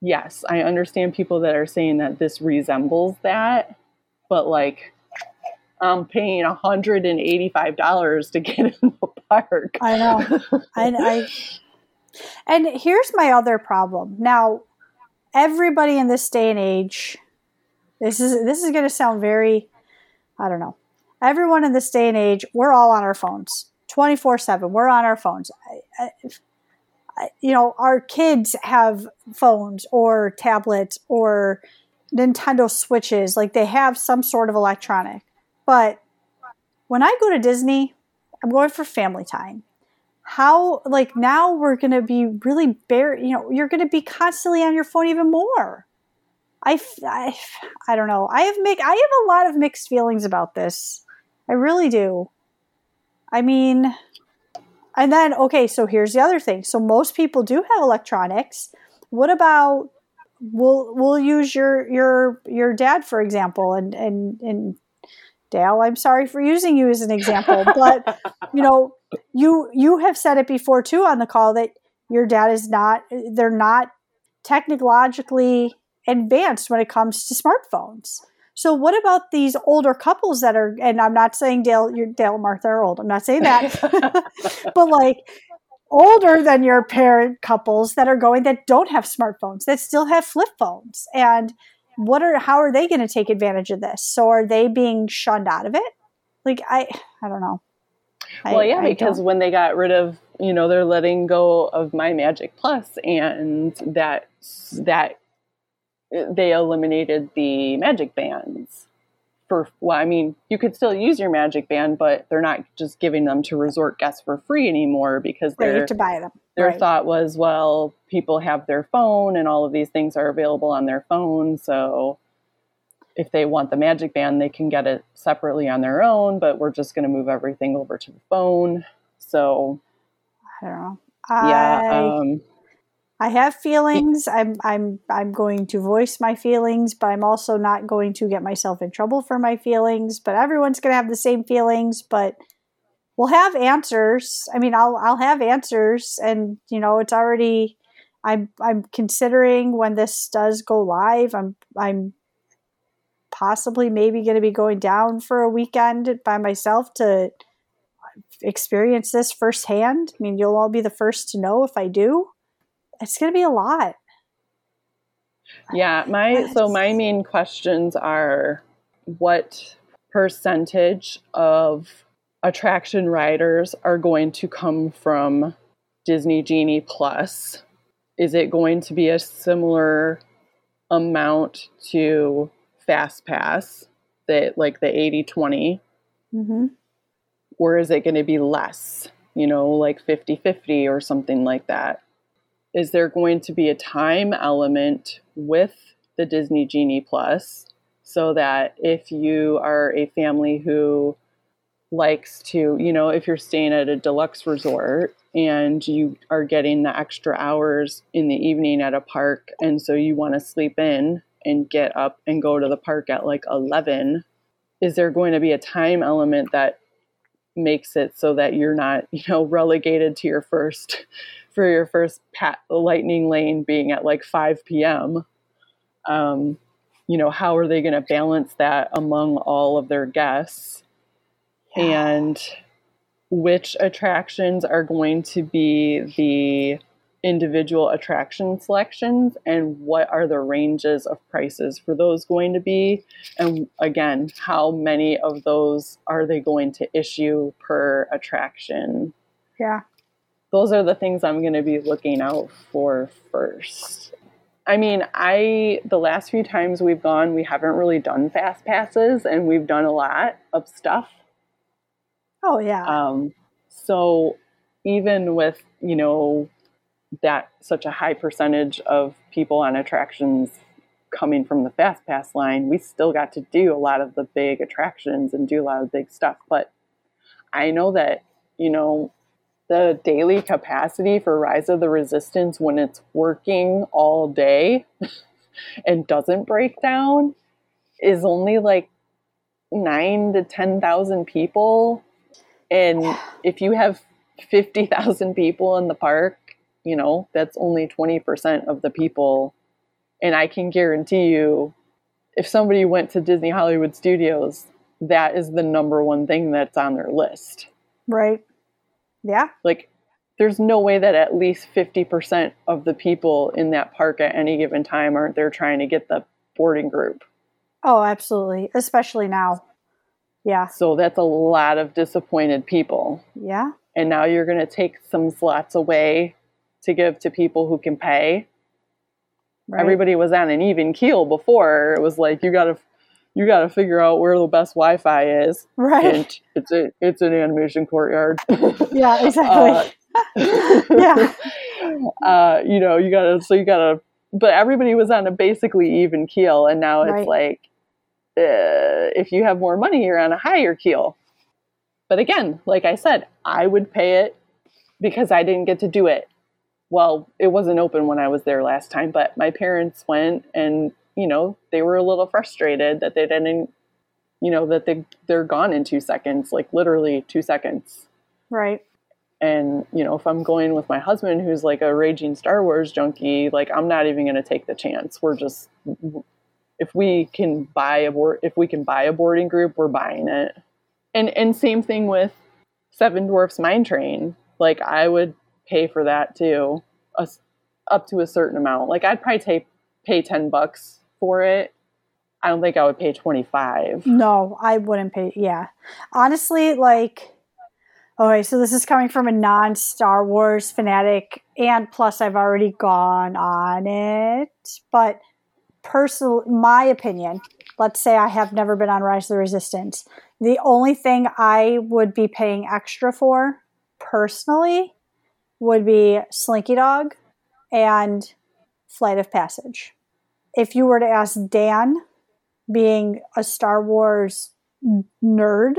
yes, I understand people that are saying that this resembles that, but like I'm paying $185 to get in the park. I know. I, I, and here's my other problem. Now, everybody in this day and age, this is this is going to sound very, I don't know. Everyone in this day and age, we're all on our phones, twenty four seven. We're on our phones. I, I, you know, our kids have phones or tablets or Nintendo Switches. Like they have some sort of electronic. But when I go to Disney, I'm going for family time. How, like, now we're going to be really bare, you know, you're going to be constantly on your phone even more. I, I, I don't know. I have make I have a lot of mixed feelings about this. I really do. I mean, and then, okay, so here's the other thing. So most people do have electronics. What about we'll we'll use your your your dad for example, and and and Dale, I'm sorry for using you as an example, but you know, you you have said it before too on the call that your dad is not they're not technologically advanced when it comes to smartphones. So what about these older couples that are? And I'm not saying Dale, your Dale and Martha are old. I'm not saying that, but like older than your parent couples that are going that don't have smartphones that still have flip phones and what are how are they going to take advantage of this so are they being shunned out of it like i i don't know well I, yeah I because don't. when they got rid of you know they're letting go of my magic plus and that that they eliminated the magic bands for well i mean you could still use your magic band but they're not just giving them to resort guests for free anymore because they're to buy them their right. thought was well people have their phone and all of these things are available on their phone so if they want the magic band they can get it separately on their own but we're just going to move everything over to the phone so i don't know I, yeah. Um, I have feelings. I'm I'm I'm going to voice my feelings, but I'm also not going to get myself in trouble for my feelings. But everyone's going to have the same feelings, but we'll have answers. I mean, I'll I'll have answers, and you know, it's already. I'm I'm considering when this does go live. I'm I'm possibly maybe going to be going down for a weekend by myself to experience this firsthand. I mean, you'll all be the first to know if I do. It's going to be a lot. Yeah, my so my main questions are what percentage of attraction riders are going to come from Disney Genie Plus? Is it going to be a similar amount to Fast Pass, that like the 80 20? Mm-hmm. Or is it going to be less, you know, like 50 50 or something like that? Is there going to be a time element with the Disney Genie Plus so that if you are a family who likes to, you know, if you're staying at a deluxe resort and you are getting the extra hours in the evening at a park, and so you want to sleep in and get up and go to the park at like 11, is there going to be a time element that makes it so that you're not, you know, relegated to your first for your first pat lightning lane being at like 5 p.m. Um, you know, how are they going to balance that among all of their guests? and which attractions are going to be the individual attraction selections and what are the ranges of prices for those going to be and again how many of those are they going to issue per attraction yeah those are the things i'm going to be looking out for first i mean i the last few times we've gone we haven't really done fast passes and we've done a lot of stuff Oh yeah. Um, so even with you know that such a high percentage of people on attractions coming from the fast pass line, we still got to do a lot of the big attractions and do a lot of big stuff. But I know that you know the daily capacity for Rise of the Resistance when it's working all day and doesn't break down is only like nine to ten thousand people and if you have 50,000 people in the park, you know, that's only 20% of the people. And I can guarantee you, if somebody went to Disney Hollywood Studios, that is the number one thing that's on their list. Right. Yeah. Like, there's no way that at least 50% of the people in that park at any given time aren't there trying to get the boarding group. Oh, absolutely. Especially now. Yeah. So that's a lot of disappointed people. Yeah. And now you're going to take some slots away to give to people who can pay. Right. Everybody was on an even keel before. It was like you got to you got to figure out where the best Wi-Fi is. Right. And it's a it's an animation courtyard. yeah, exactly. uh, yeah. Uh, you know, you got to so you got to but everybody was on a basically even keel and now it's right. like uh, if you have more money, you're on a higher keel. But again, like I said, I would pay it because I didn't get to do it. Well, it wasn't open when I was there last time, but my parents went and, you know, they were a little frustrated that they didn't, you know, that they, they're gone in two seconds, like literally two seconds. Right. And, you know, if I'm going with my husband who's like a raging Star Wars junkie, like I'm not even going to take the chance. We're just if we can buy a board if we can buy a boarding group we're buying it and and same thing with seven dwarfs mine train like i would pay for that too a, up to a certain amount like i'd probably take pay 10 bucks for it i don't think i would pay 25 no i wouldn't pay yeah. Honestly like okay so this is coming from a non star wars fanatic and plus i've already gone on it but personal my opinion let's say i have never been on rise of the resistance the only thing i would be paying extra for personally would be slinky dog and flight of passage if you were to ask dan being a star wars nerd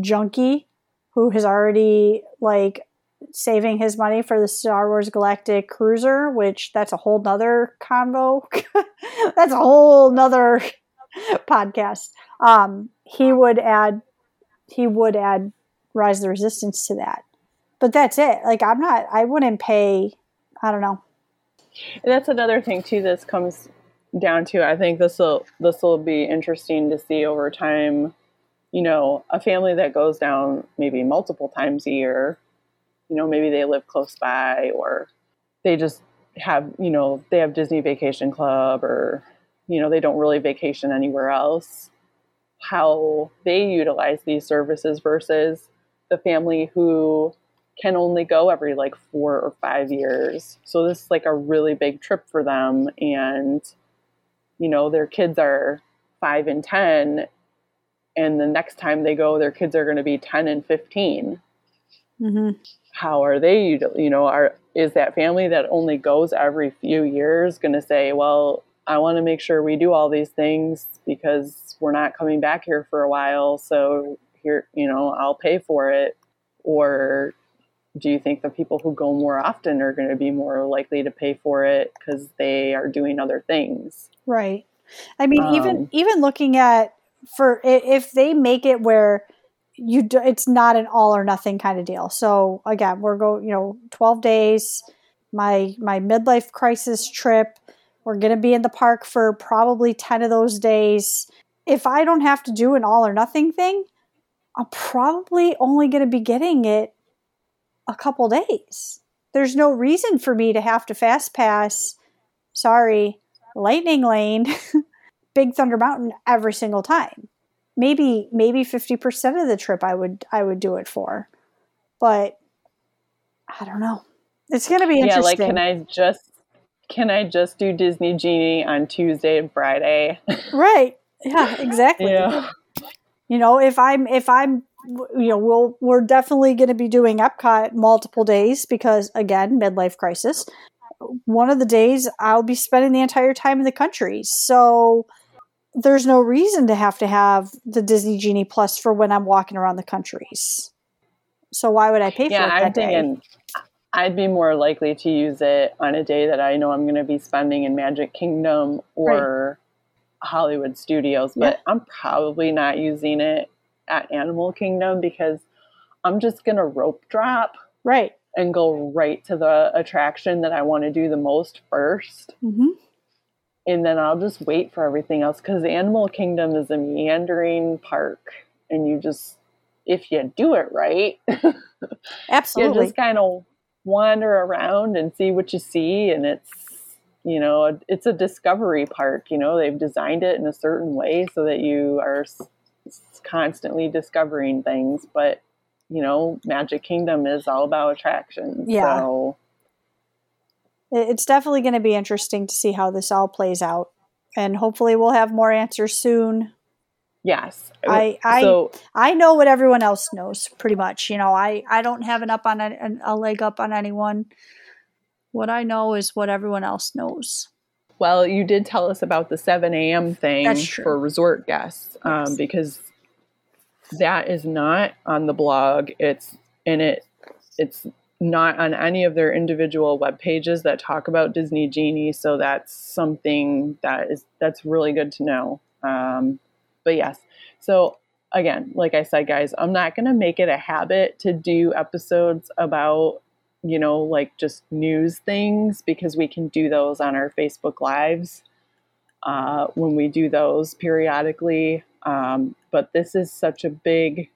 junkie who has already like saving his money for the Star Wars Galactic Cruiser, which that's a whole nother convo. that's a whole nother podcast. Um, he would add he would add Rise of the Resistance to that. But that's it. Like I'm not I wouldn't pay I don't know. And that's another thing too this comes down to. I think this will this will be interesting to see over time. You know, a family that goes down maybe multiple times a year. You know, maybe they live close by, or they just have you know they have Disney Vacation Club, or you know they don't really vacation anywhere else. How they utilize these services versus the family who can only go every like four or five years. So this is like a really big trip for them. And, you know, their kids are five and 10. And the next time they go, their kids are going to be 10 and 15. Mm-hmm. How are they, you know, are, is that family that only goes every few years going to say, well, I want to make sure we do all these things because we're not coming back here for a while. So here, you know, I'll pay for it. Or do you think the people who go more often are going to be more likely to pay for it because they are doing other things? Right. I mean um, even even looking at for if they make it where you do, it's not an all or nothing kind of deal. So again we're going you know 12 days my my midlife crisis trip we're going to be in the park for probably 10 of those days. If i don't have to do an all or nothing thing i'm probably only going to be getting it a couple days. There's no reason for me to have to fast pass, sorry, Lightning Lane, Big Thunder Mountain every single time. Maybe maybe 50% of the trip I would I would do it for. But I don't know. It's going to be interesting. Yeah, like can I just can I just do Disney Genie on Tuesday and Friday? right. Yeah, exactly. yeah. You know, if I'm if I'm you know, we'll we're definitely going to be doing Epcot multiple days because again, midlife crisis. One of the days I'll be spending the entire time in the country, so there's no reason to have to have the Disney Genie Plus for when I'm walking around the countries. So why would I pay yeah, for it? I'm thinking I'd be more likely to use it on a day that I know I'm going to be spending in Magic Kingdom or right. Hollywood Studios, but yeah. I'm probably not using it at Animal Kingdom because I'm just going to rope drop. Right. And go right to the attraction that I want to do the most 1st mm-hmm. And then I'll just wait for everything else because Animal Kingdom is a meandering park. And you just, if you do it right, absolutely. you just kind of wander around and see what you see. And it's, you know, it's a discovery park. You know, they've designed it in a certain way so that you are constantly discovering things, but you know, Magic Kingdom is all about attractions. Yeah. So it's definitely going to be interesting to see how this all plays out. And hopefully we'll have more answers soon. Yes. I I, so, I know what everyone else knows pretty much. You know, I, I don't have an up on a, a leg up on anyone. What I know is what everyone else knows. Well, you did tell us about the 7 a.m. thing for resort guests um, yes. because that is not on the blog. It's in it. It's not on any of their individual web pages that talk about Disney Genie. So that's something that is that's really good to know. Um, but yes, so again, like I said, guys, I'm not going to make it a habit to do episodes about you know like just news things because we can do those on our Facebook lives uh, when we do those periodically. Um, but this is such a big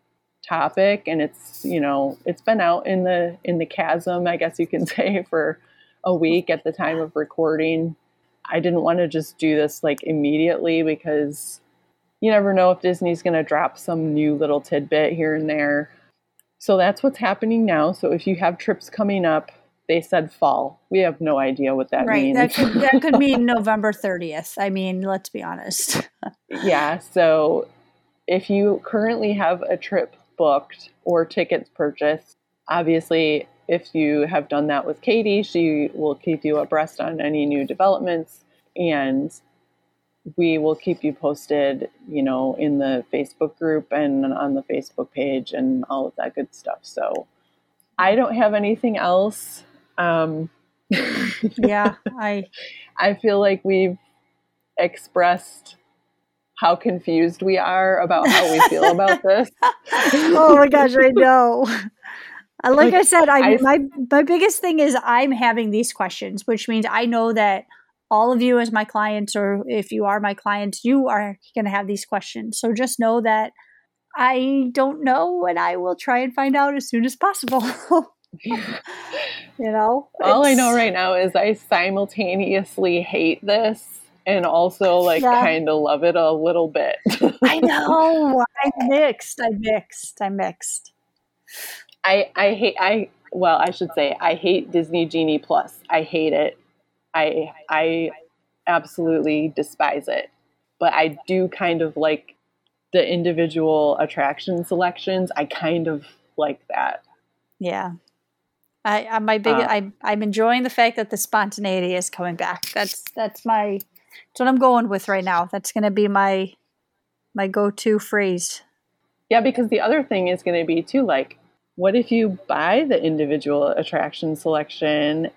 topic, and it's you know it's been out in the in the chasm, I guess you can say, for a week at the time of recording. I didn't want to just do this like immediately because you never know if Disney's going to drop some new little tidbit here and there. So that's what's happening now. So if you have trips coming up, they said fall. We have no idea what that right. means. That could, that could mean November 30th. I mean, let's be honest. yeah. So if you currently have a trip booked or tickets purchased, obviously, if you have done that with Katie, she will keep you abreast on any new developments and we will keep you posted, you know, in the Facebook group and on the Facebook page and all of that good stuff. So I don't have anything else. Um, yeah, I I feel like we've expressed how confused we are about how we feel about this. oh my gosh, I know. Like, like I said, I, I my my biggest thing is I'm having these questions, which means I know that all of you as my clients or if you are my clients, you are going to have these questions. So just know that I don't know and I will try and find out as soon as possible. you know? All I know right now is I simultaneously hate this and also like yeah. kind of love it a little bit. I know. I'm mixed. I'm mixed. I'm mixed. I I hate I well, I should say I hate Disney Genie Plus. I hate it. I I absolutely despise it. But I do kind of like the individual attraction selections. I kind of like that. Yeah. I, I my big uh, I I'm enjoying the fact that the spontaneity is coming back. That's that's my that's what I'm going with right now. That's going to be my my go-to phrase. Yeah, because the other thing is going to be too like what if you buy the individual attraction selection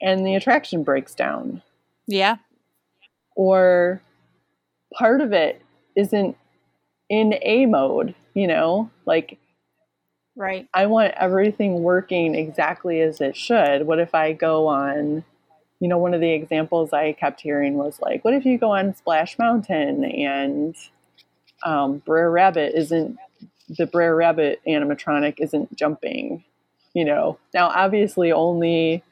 and the attraction breaks down. Yeah. Or part of it isn't in A mode, you know? Like, right. I want everything working exactly as it should. What if I go on, you know, one of the examples I kept hearing was like, what if you go on Splash Mountain and um, Brer Rabbit isn't, the Brer Rabbit animatronic isn't jumping? You know, now obviously only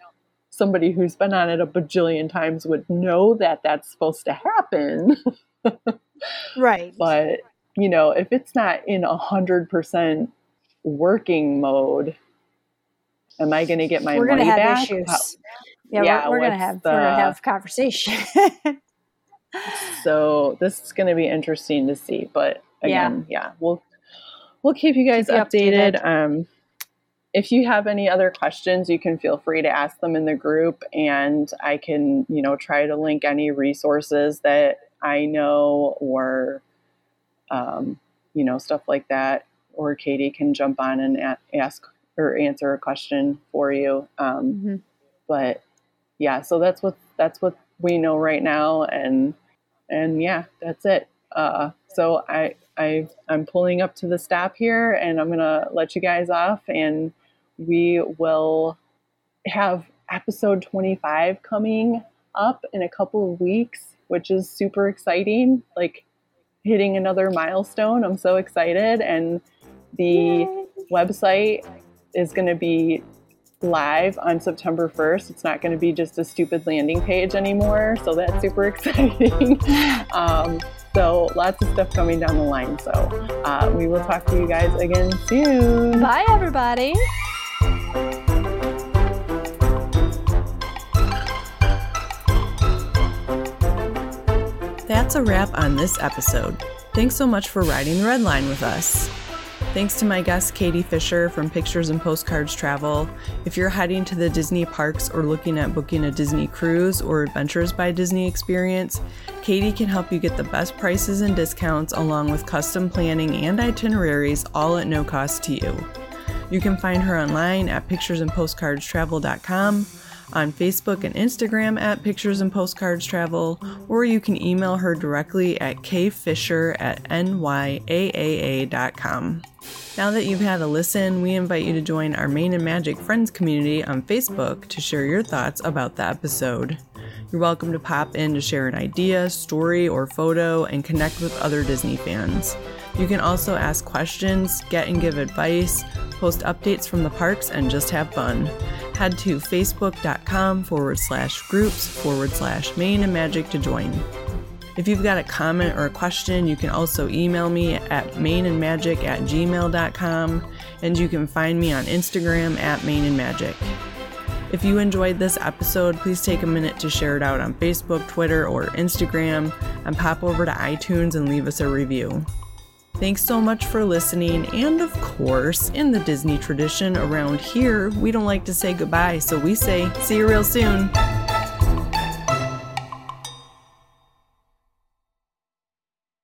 somebody who's been on it a bajillion times would know that that's supposed to happen. right. But, you know, if it's not in a hundred percent working mode, am I going to get my we're money gonna have back? Issues. How, yeah, yeah, we're, we're gonna have the, we're gonna have conversation. so this is going to be interesting to see. But again, yeah, yeah we'll we'll keep you guys keep updated. updated. Um, if you have any other questions, you can feel free to ask them in the group, and I can, you know, try to link any resources that I know or, um, you know, stuff like that. Or Katie can jump on and a- ask or answer a question for you. Um, mm-hmm. But yeah, so that's what that's what we know right now, and and yeah, that's it. Uh, so I I I'm pulling up to the stop here, and I'm gonna let you guys off and we will have episode 25 coming up in a couple of weeks, which is super exciting. Like hitting another milestone. I'm so excited. And the Yay. website is going to be live on September 1st. It's not going to be just a stupid landing page anymore. So that's super exciting. um, so lots of stuff coming down the line. So uh, we will talk to you guys again soon. Bye, everybody. That's a wrap on this episode. Thanks so much for riding the red line with us. Thanks to my guest Katie Fisher from Pictures and Postcards Travel. If you're heading to the Disney parks or looking at booking a Disney cruise or Adventures by Disney experience, Katie can help you get the best prices and discounts along with custom planning and itineraries all at no cost to you. You can find her online at picturesandpostcardstravel.com on Facebook and Instagram at Pictures and Postcards Travel, or you can email her directly at kfisher at nyaaa.com. Now that you've had a listen, we invite you to join our Main and Magic Friends community on Facebook to share your thoughts about the episode. You're welcome to pop in to share an idea, story, or photo and connect with other Disney fans. You can also ask questions, get and give advice, post updates from the parks, and just have fun. Head to facebook.com forward slash groups forward slash main and magic to join. If you've got a comment or a question, you can also email me at mainandmagic at gmail.com, and you can find me on Instagram at mainandmagic. If you enjoyed this episode, please take a minute to share it out on Facebook, Twitter, or Instagram, and pop over to iTunes and leave us a review. Thanks so much for listening, and of course, in the Disney tradition around here, we don't like to say goodbye, so we say, see you real soon.